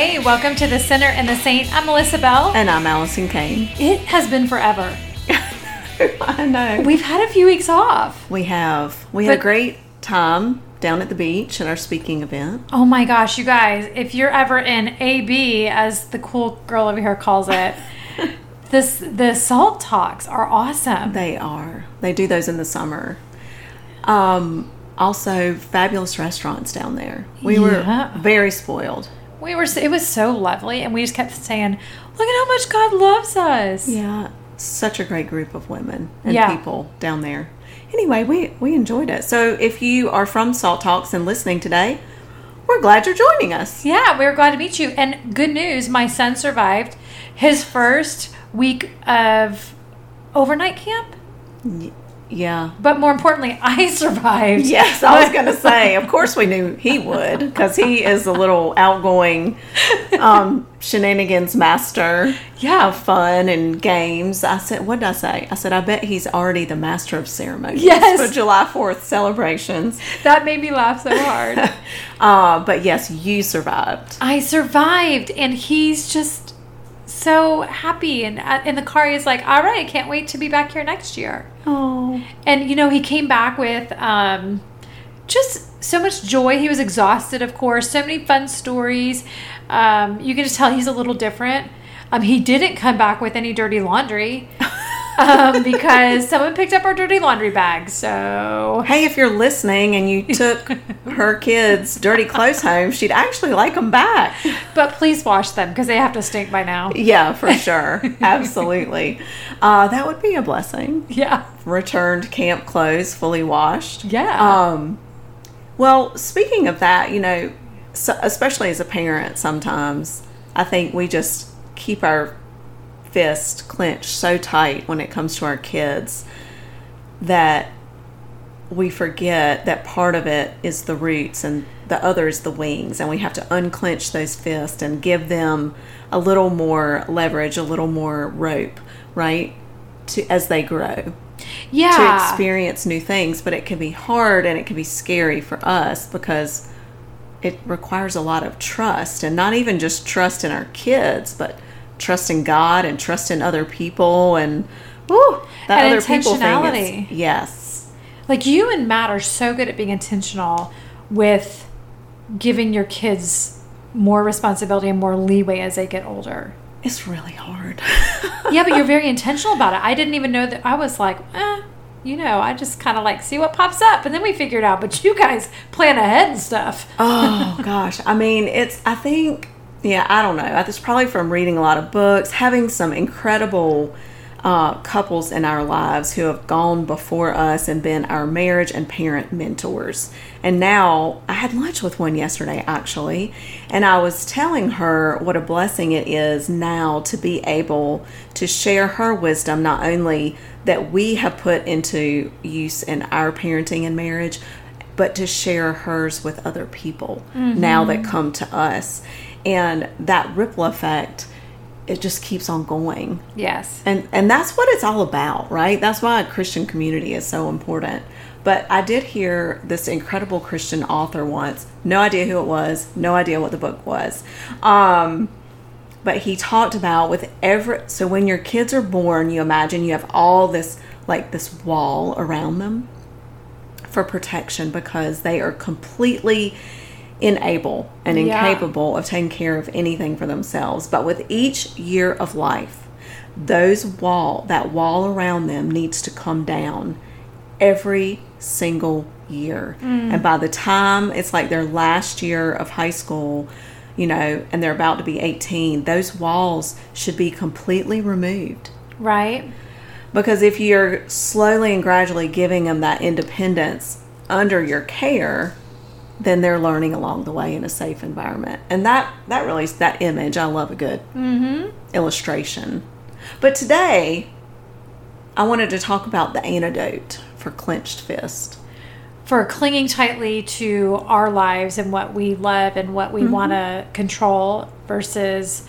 Hey, welcome to the Sinner and the Saint. I'm Melissa Bell. And I'm Allison Kane. It has been forever. I know. We've had a few weeks off. We have. We had a great time down at the beach at our speaking event. Oh my gosh, you guys, if you're ever in AB, as the cool girl over here calls it, this the salt talks are awesome. They are. They do those in the summer. Um, also, fabulous restaurants down there. We Yeah. were very spoiled. We were it was so lovely and we just kept saying, "Look at how much God loves us." Yeah, such a great group of women and Yeah. people down there. Anyway, we we enjoyed it. So if you are from Salt Talks and listening today, we're glad you're joining us. Yeah, we're glad to meet you. And good news, my son survived his first week of overnight camp. Yeah. But more importantly, I survived. Yes, I was going to say. Of course, we knew he would because he is a little outgoing um, shenanigans master Yeah. of fun and games. I said, "What did I say?" I said, "I bet he's already the master of ceremonies Yes. for July Fourth celebrations." That made me laugh so hard. Uh, but yes, you survived. I survived, and he's just so happy. And uh, in the car, he's like, "All right, I can't wait to be back here next year." Oh, And you know, he came back with um, just so much joy. He was exhausted, of course. So many fun stories. Um, you can just tell he's a little different. Um, he didn't come back with any dirty laundry um, because someone picked up our dirty laundry bag. So hey, if you're listening and you took her kids' dirty clothes home, she'd actually like them back. But please wash them because they have to stink by now. Yeah, for sure, absolutely. Uh, that would be a blessing. Yeah. returned camp clothes fully washed. Yeah. Um, well, speaking of that, you know, so, especially as a parent, sometimes I think we just keep our fist clenched so tight when it comes to our kids that we forget that part of it is the roots and the other is the wings, and we have to unclench those fists and give them a little more leverage, a little more rope, right? To as they grow yeah. to experience new things, but it can be hard and it can be scary for us because it requires a lot of trust and not even just trust in our kids, but trust in God and trust in other people and whew, that And other people thing. intentionality. Is, yes. Like you and Matt are so good at being intentional with giving your kids more responsibility and more leeway as they get older. It's really hard. Yeah, but you're very intentional about it. I didn't even know that. I was like, eh, you know, I just kind of like see what pops up, and then we figure it out. But you guys plan ahead and stuff. oh gosh i mean it's i think yeah i don't know. It's probably from reading a lot of books having some incredible uh, couples in our lives who have gone before us and been our marriage and parent mentors. And now i had lunch with one yesterday actually and i was telling her what a blessing it is now to be able to share her wisdom not only that we have put into use in our parenting and marriage but to share hers with other people now that come to us. And that ripple effect, it just keeps on going. Yes. And and that's what it's all about, right? That's why a Christian community is so important. But I did hear this incredible Christian author once. No idea who it was, no idea what the book was. Um but he talked about with every so when your kids are born, you imagine you have all this like this wall around them for protection because they are completely unable and Yeah. incapable of taking care of anything for themselves. But with each year of life, those wall that wall around them needs to come down every single year. Mm. And by the time it's like their last year of high school, you know, and they're about to be 18, those walls should be completely removed. Right. Because if you're slowly and gradually giving them that independence under your care, then they're learning along the way in a safe environment. And that that really that image, I love a good mm-hmm. illustration. But today, I wanted to talk about the antidote for clenched fist. For clinging tightly to our lives and what we love and what we mm-hmm. want to control versus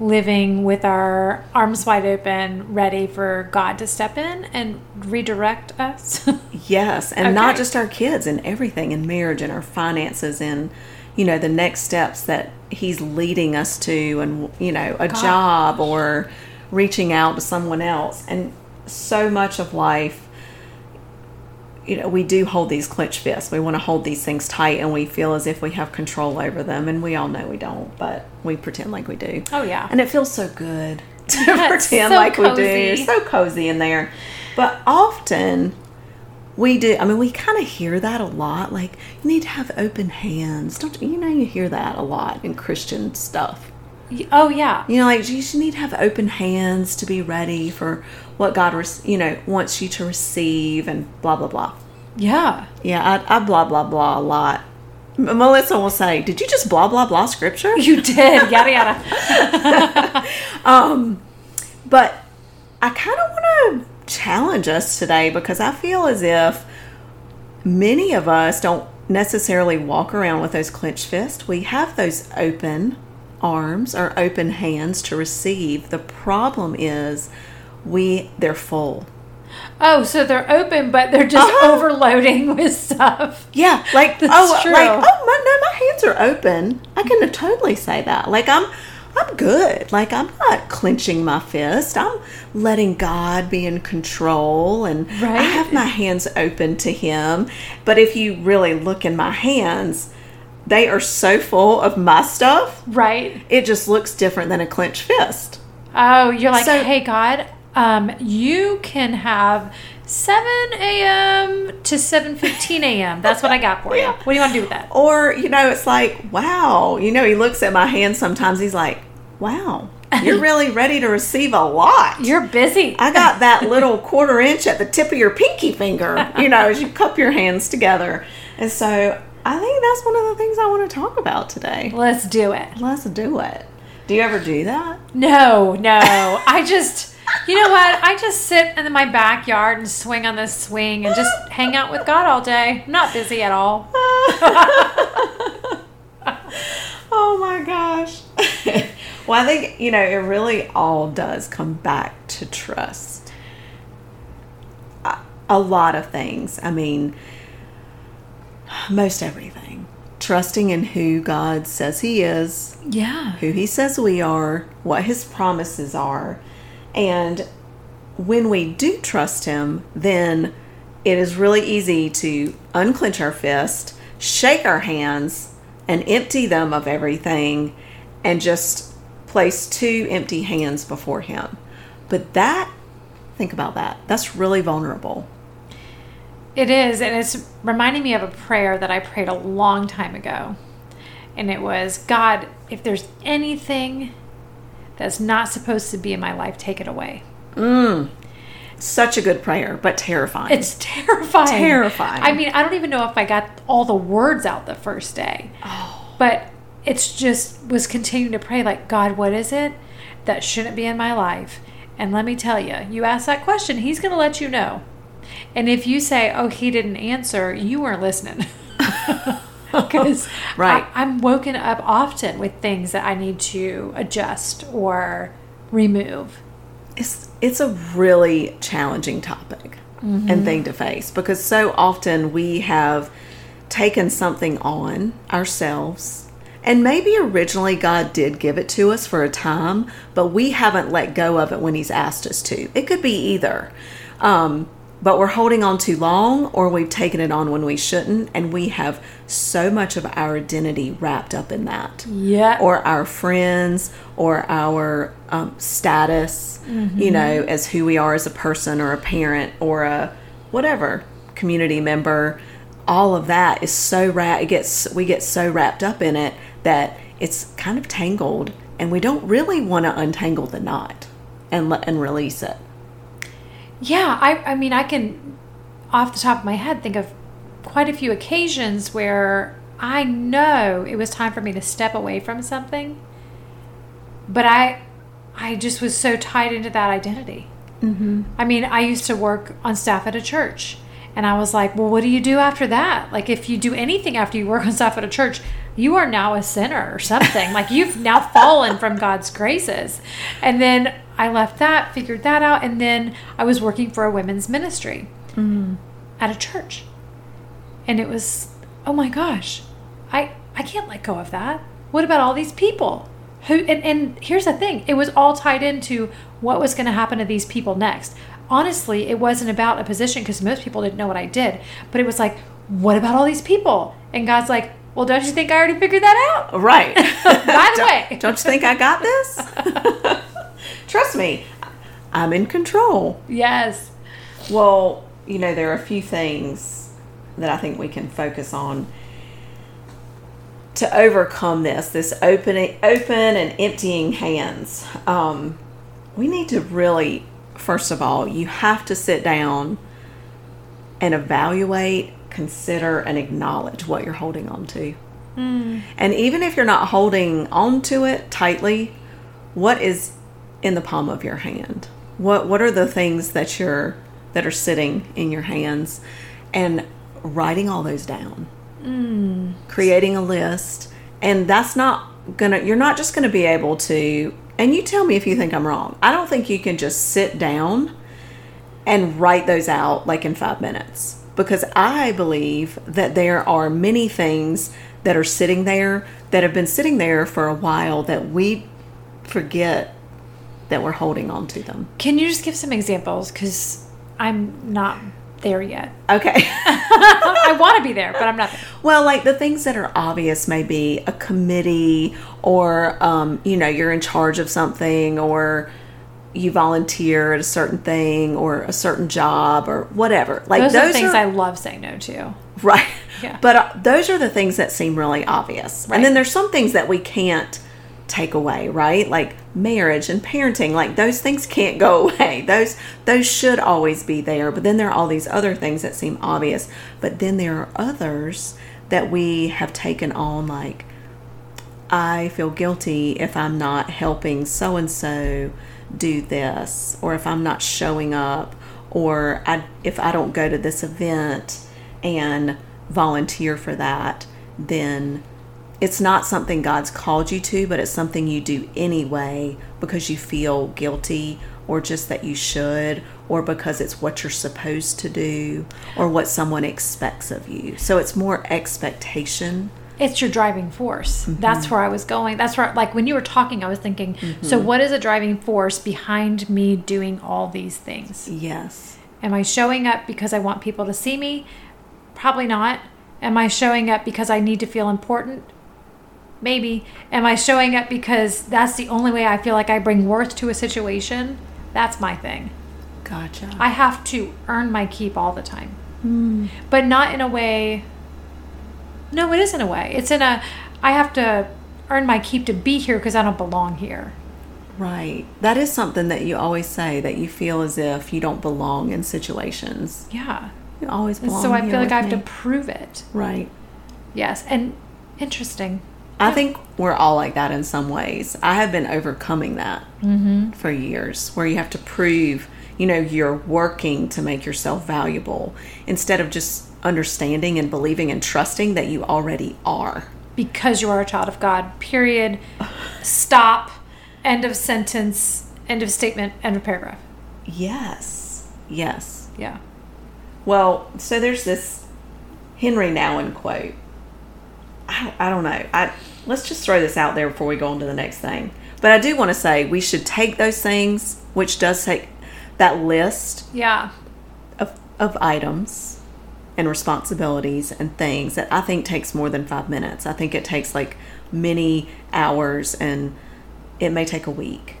living with our arms wide open, ready for God to step in and redirect us. Yes, and not just our kids and everything in marriage and our finances and you know, the next steps that He's leading us to, and, you know, a job or reaching out to someone else. And so much of life, you know, we do hold these clenched fists. We want to hold these things tight and we feel as if we have control over them. And we all know we don't, but we pretend like we do. Oh, yeah. And it feels so good to Yeah, pretend so like we do. It's so cozy in there. But often we do, I mean, we kind of hear that a lot. Like, you need to have open hands. Don't you? You know, you hear that a lot in Christian stuff. Oh, yeah. You know, like you should need to have open hands to be ready for what God, you know, wants you to receive, and blah blah blah. Yeah. Yeah, I, I blah blah blah a lot. M- Melissa will say, "Did you just blah blah blah scripture?" You did. Yada, yada. Um, but I kind of want to challenge us today because I feel as if many of us don't necessarily walk around with those clenched fists. We have those open arms or open hands to receive. The problem is we they're full. Oh, so they're open, but they're just Uh-huh. overloading with stuff. Yeah, like That's oh, true. like oh my no, my hands are open. I can totally say that. Like I'm, I'm good. Like I'm not clenching my fist. I'm letting God be in control, and I have my hands open to Him. But if you really look in my hands, they are so full of my stuff. Right. It just looks different than a clenched fist. Oh, you're like, So- hey, God, um, you can have 7 a.m. to 7.15 a.m. That's what I got for you. Yeah. What do you want to do with that? Or, you know, it's like, wow. You know, he looks at my hands sometimes. He's like, wow, you're really ready to receive a lot. You're busy. I got that little quarter inch at the tip of your pinky finger, you know, as you cup your hands together. And so I think that's one of the things I want to talk about today. Let's do it. Let's do it. Do you ever do that? No, no. I just, you know what? I just sit in my backyard and swing on this swing and just hang out with God all day. I'm not busy at all. Oh my gosh. well, I think, you know, it really all does come back to trust. A, a lot of things. I mean, most everything. Trusting in who God says He is, Yeah. who He says we are, what His promises are. And when we do trust Him, then it is really easy to unclench our fist, shake our hands, and empty them of everything, and just place two empty hands before Him. But that, think about that, that's really vulnerable. It is, and it's reminding me of a prayer that I prayed a long time ago. And it was God, if there's anything that's not supposed to be in my life, take it away. Mm. Such a good prayer, but terrifying. It's terrifying. Terrifying. I mean, I don't even know if I got all the words out the first day. Oh. But it's just was continuing to pray like, God, what is it that shouldn't be in my life? And let me tell you, you ask that question, he's going to let you know. And if you say, "Oh, he didn't answer," you weren't listening. Because Right. I'm woken up often with things that I need to adjust or remove. it's it's a really challenging topic and thing to face because so often we have taken something on ourselves and maybe originally God did give it to us for a time, but we haven't let go of it when He's asked us to. It could be either. Um, but we're holding on too long, or we've taken it on when we shouldn't, and we have so much of our identity wrapped up in that Yeah. or our friends or our um, status, you know, as who we are as a person or a parent or a whatever community member. All of that is so wrapped. It gets we get so wrapped up in it that it's kind of tangled, and we don't really want to untangle the knot and let and release it. Yeah, I, I mean, I can, off the top of my head, think of quite a few occasions where I know it was time for me to step away from something, but I, I just was so tied into that identity. Mm-hmm. I mean, I used to work on staff at a church, and I was like, well, what do you do after that? Like, if you do anything after you work on staff at a church, you are now a sinner or something. like, you've now fallen from God's graces. And then I left that, figured that out, and then I was working for a women's ministry mm-hmm. at a church. And it was, oh my gosh, I, I can't let go of that. What about all these people? Who and, and here's the thing, it was all tied into what was going to happen to these people next. Honestly, it wasn't about a position because most people didn't know what I did, but it was like, what about all these people? And God's like, well, don't you think I already figured that out? Right. By the don't, way. don't you think I got this? Trust me, I'm in control. Yes. Well, you know, there are a few things that I think we can focus on to overcome this this opening open and emptying hands um, we need to really first of all you have to sit down and evaluate consider and acknowledge what you're holding on to and even if you're not holding on to it tightly what is in the palm of your hand? What what are the things that you're that are sitting in your hands? And writing all those down. Hmm. Creating a list. And that's not gonna you're not just gonna be able to and you tell me if you think i'm wrong. I don't think you can just sit down and write those out like in five minutes. Because i believe that there are many things that are sitting there that have been sitting there for a while that we forget that we're holding on to them Can you just give some examples? Because I'm not there yet. okay I want to be there, but I'm not there. Well, like the things that are obvious may be a committee, or um, you know, you're in charge of something, or you volunteer at a certain thing, or a certain job, or whatever. Like Those, those, are things are I love saying no to. right. Yeah. But uh, those are the things that seem really obvious, Right. and then there's some things that we can't take away, right? Like marriage and parenting, like those things can't go away. Those those should always be there. But then there are all these other things that seem obvious. But then there are others that we have taken on like I feel guilty if I'm not helping so and so do this, or if I'm not showing up, or I, if I don't go to this event and volunteer for that, then it's not something God's called you to, but it's something you do anyway because you feel guilty or just that you should or because it's what you're supposed to do or what someone expects of you. So it's more expectation. It's your driving force. Mm-hmm. That's where I was going. That's where, like, when you were talking, I was thinking, so mm-hmm. what is a driving force behind me doing all these things? Yes. Am I showing up because I want people to see me? Probably not. Am I showing up because I need to feel important? Maybe. Am I showing up because that's the only way I feel like I bring worth to a situation? That's my thing. Gotcha. I have to earn my keep all the time. Hmm. But not in a way. No, it is in a way. It's in a. I have to earn my keep to be here because I don't belong here. Right. That is something that you always say that you feel as if you don't belong in situations. Yeah. You always And so I feel like I have me. to prove it. Right. Yes. And interesting. I think we're all like that in some ways. I have been overcoming that Mm-hmm. for years, where you have to prove, you know, you're working to make yourself valuable instead of just understanding and believing and trusting that you already are. Because you are a child of God. Period. Stop. End of sentence. End of statement. End of paragraph. Yes. Yes. Yeah. Well, so there's this Henry Nouwen quote. I, I don't know. I let's just throw this out there before we go on to the next thing. But I do want to say we should take those things, which does take that list Yeah. of, of items and responsibilities and things that I think takes more than five minutes. I think it takes like many hours and it may take a week.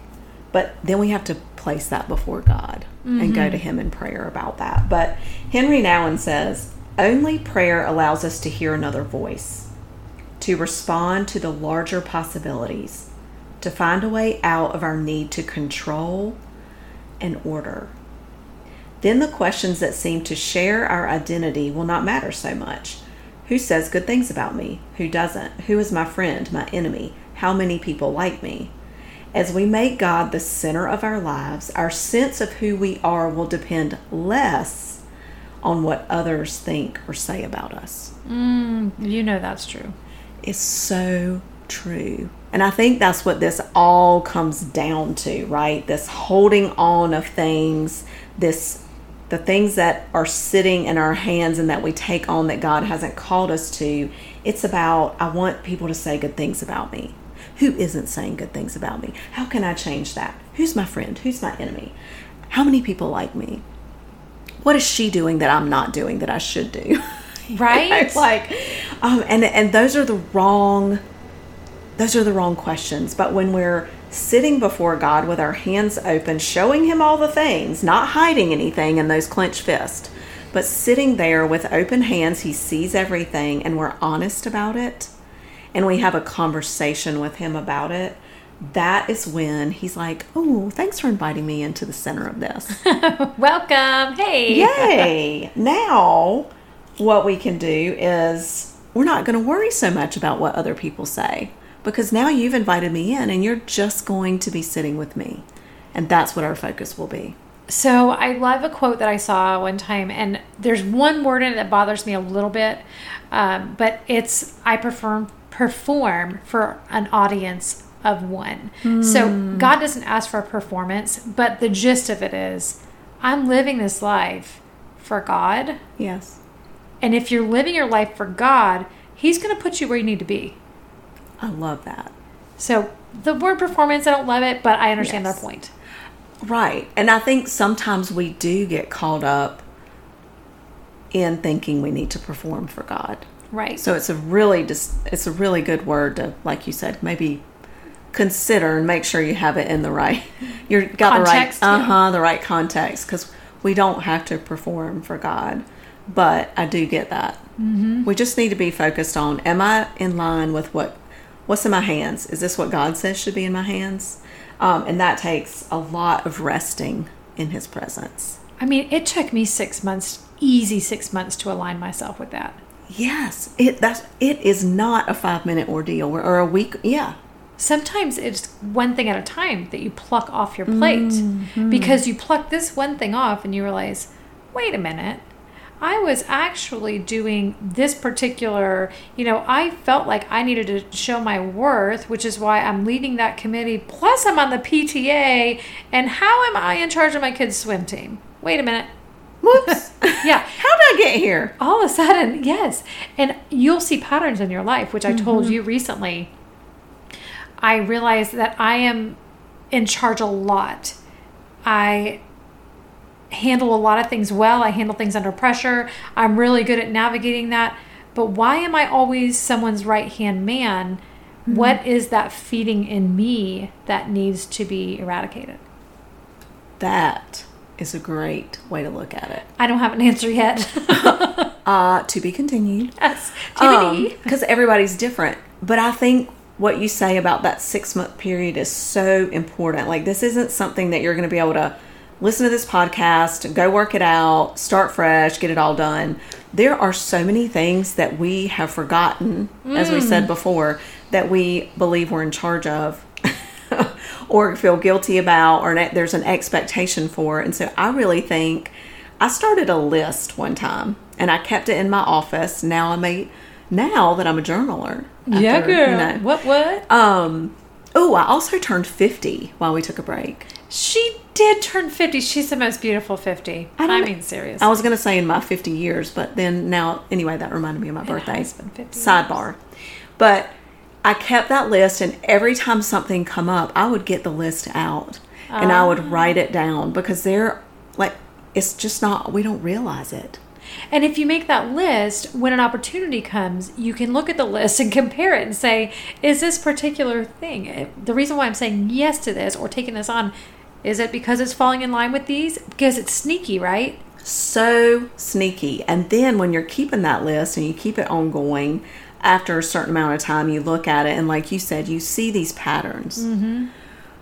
But then we have to place that before God and go to mm-hmm. Him in prayer about that. But Henry Nouwen says only prayer allows us to hear another voice, to respond to the larger possibilities, to find a way out of our need to control and order then the questions that seem to share our identity will not matter so much. Who says good things about me? Who doesn't? Who is my friend, my enemy? How many people like me? As we make God the center of our lives, our sense of who we are will depend less on what others think or say about us. Mm, you know that's true. It's so true. And I think that's what this all comes down to, right? This holding on of things, this the things that are sitting in our hands and that we take on that God hasn't called us to, it's about I want people to say good things about me. Who isn't saying good things about me? How can I change that? Who's my friend? Who's my enemy? How many people like me? What is she doing that I'm not doing that I should do? Right? It's like, um, and and those are the wrong, those are the wrong questions. But when we're sitting before God with our hands open, showing Him all the things, not hiding anything in those clenched fists, but sitting there with open hands, He sees everything, and we're honest about it, and we have a conversation with Him about it. That is when He's like, "Oh, thanks for inviting me into the center of this." Welcome. Hey. Yay! now, what we can do is we're not going to worry so much about what other people say because now you've invited me in and you're just going to be sitting with me. And that's what our focus will be. So I love a quote that I saw one time, and there's one word in it that bothers me a little bit, um, but it's I prefer perform for an audience of one. So God doesn't ask for a performance, but the gist of it is I'm living this life for God, Yes. And if you're living your life for God, He's going to put you where you need to be. I love that. So the word performance, I don't love it, but I understand Yes. their point. Right. And I think sometimes we do get caught up in thinking we need to perform for God. Right. So it's a really just it's a really good word to like you said, maybe consider and make sure you have it in the right you're got Context, the right uh-huh, the right context cuz we don't have to perform for God. But I do get that. Mm-hmm. We just need to be focused on am I in line with what what's in my hands? Is this what God says should be in my hands? Um, and that takes a lot of resting in his presence. I mean, it took me six months, easy six months, to align myself with that. Yes, it that's it is not a 5 minute ordeal or, or a week. Yeah. Sometimes it's one thing at a time that you pluck off your plate Mm-hmm. because you pluck this one thing off and you realize, wait a minute. I was actually doing this particular, you know, I felt like I needed to show my worth, which is why I'm leading that committee. Plus, I'm on the PTA. And how am I in charge of my kids' swim team? Wait a minute. Whoops. Yeah. How did I get here? all of a sudden, yes. And you'll see patterns in your life, which I told Mm-hmm. you recently. I realized that I am in charge a lot. I handle a lot of things well. I handle things under pressure. I'm really good at navigating that. But why am I always someone's right hand man? Mm-hmm. What is that feeding in me that needs to be eradicated? That is a great way to look at it. I don't have an answer yet. Uh, to be continued. yes. Because everybody's different. But I think what you say about that six month period is so important. Like, this isn't something that you're going to be able to listen to this podcast, go work it out, start fresh, get it all done. There are so many things that we have forgotten, as we said before, that we believe we're in charge of. or feel guilty about, or there's an expectation for. And so I really think I started a list one time and I kept it in my office. Now I'm a now that I'm a journaler. yeah, girl. you know. What, what? Um. Oh, I also turned 50 while we took a break. She did turn 50. She's the most beautiful 50. I I, mean, serious. I was going to say in my 50 years, but then now, anyway, that reminded me of my birthday. 50 years. Sidebar. But I kept that list, and every time something come up, I would get the list out and I would write it down because they're like, it's just not, we don't realize it. and if you make that list, when an opportunity comes, you can look at the list and compare it and say, is this particular thing, the reason why I'm saying yes to this or taking this on, is it because it's falling in line with these? Because it's sneaky, right? so sneaky. And then when you're keeping that list and you keep it ongoing, after a certain amount of time, you look at it and, like you said, you see these patterns. Mm-hmm.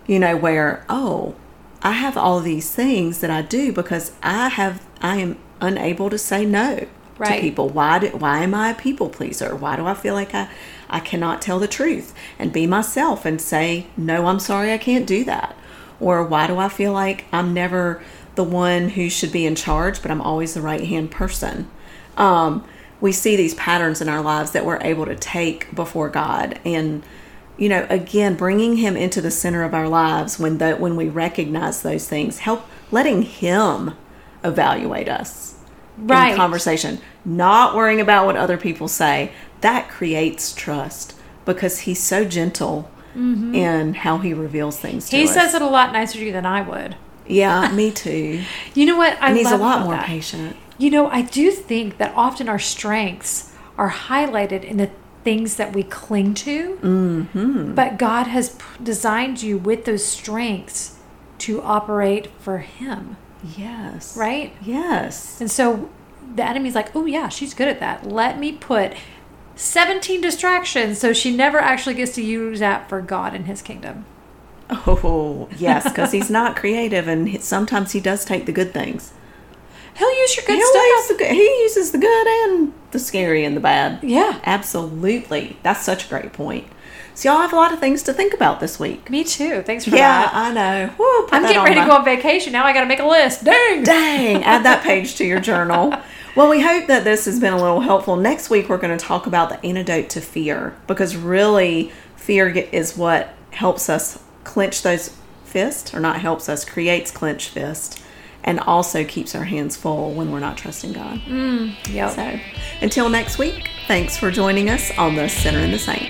You know where oh, I have all these things that I do because I have I am unable to say no to people. Why do why am I a people pleaser? Why do I feel like I I cannot tell the truth and be myself and say no? I'm sorry, I can't do that. Or why do I feel like I'm never the one who should be in charge, but I'm always the right hand person? Um, we see these patterns in our lives that we're able to take before God and you know again bringing him into the center of our lives when the when we recognize those things help letting him evaluate us Right. in conversation, not worrying about what other people say. That creates trust because he's so gentle in how he reveals things to Mm-hmm. He us. says it a lot nicer to you than I would. Yeah, me too. You know what? I And he's a lot more that. patient. You know, I do think that often our strengths are highlighted in the things that we cling to. Mm-hmm. But God has designed you with those strengths to operate for Him, Yes. right? Yes. And so the enemy's like, oh, yeah, she's good at that. Let me put 17 distractions so she never actually gets to use that for God and His kingdom. Oh, yes, because he's not creative, and sometimes he does take the good things. He'll use your good He'll stuff. good- he uses the good and the scary and the bad. Yeah. Absolutely. That's such a great point. So, y'all have a lot of things to think about this week. Me too. Thanks for Yeah, that. Yeah, I know. Woo, I'm getting ready to go on vacation. Now I got to make a list. Dang. Dang, add that page to your journal. Well, we hope that this has been a little helpful. Next week, we're going to talk about the antidote to fear because really, fear is what helps us clench those fists, or not helps us, creates clenched fists, and also keeps our hands full when we're not trusting God. Mm, yep. So, until next week, thanks for joining us on the Sinner and the Saint.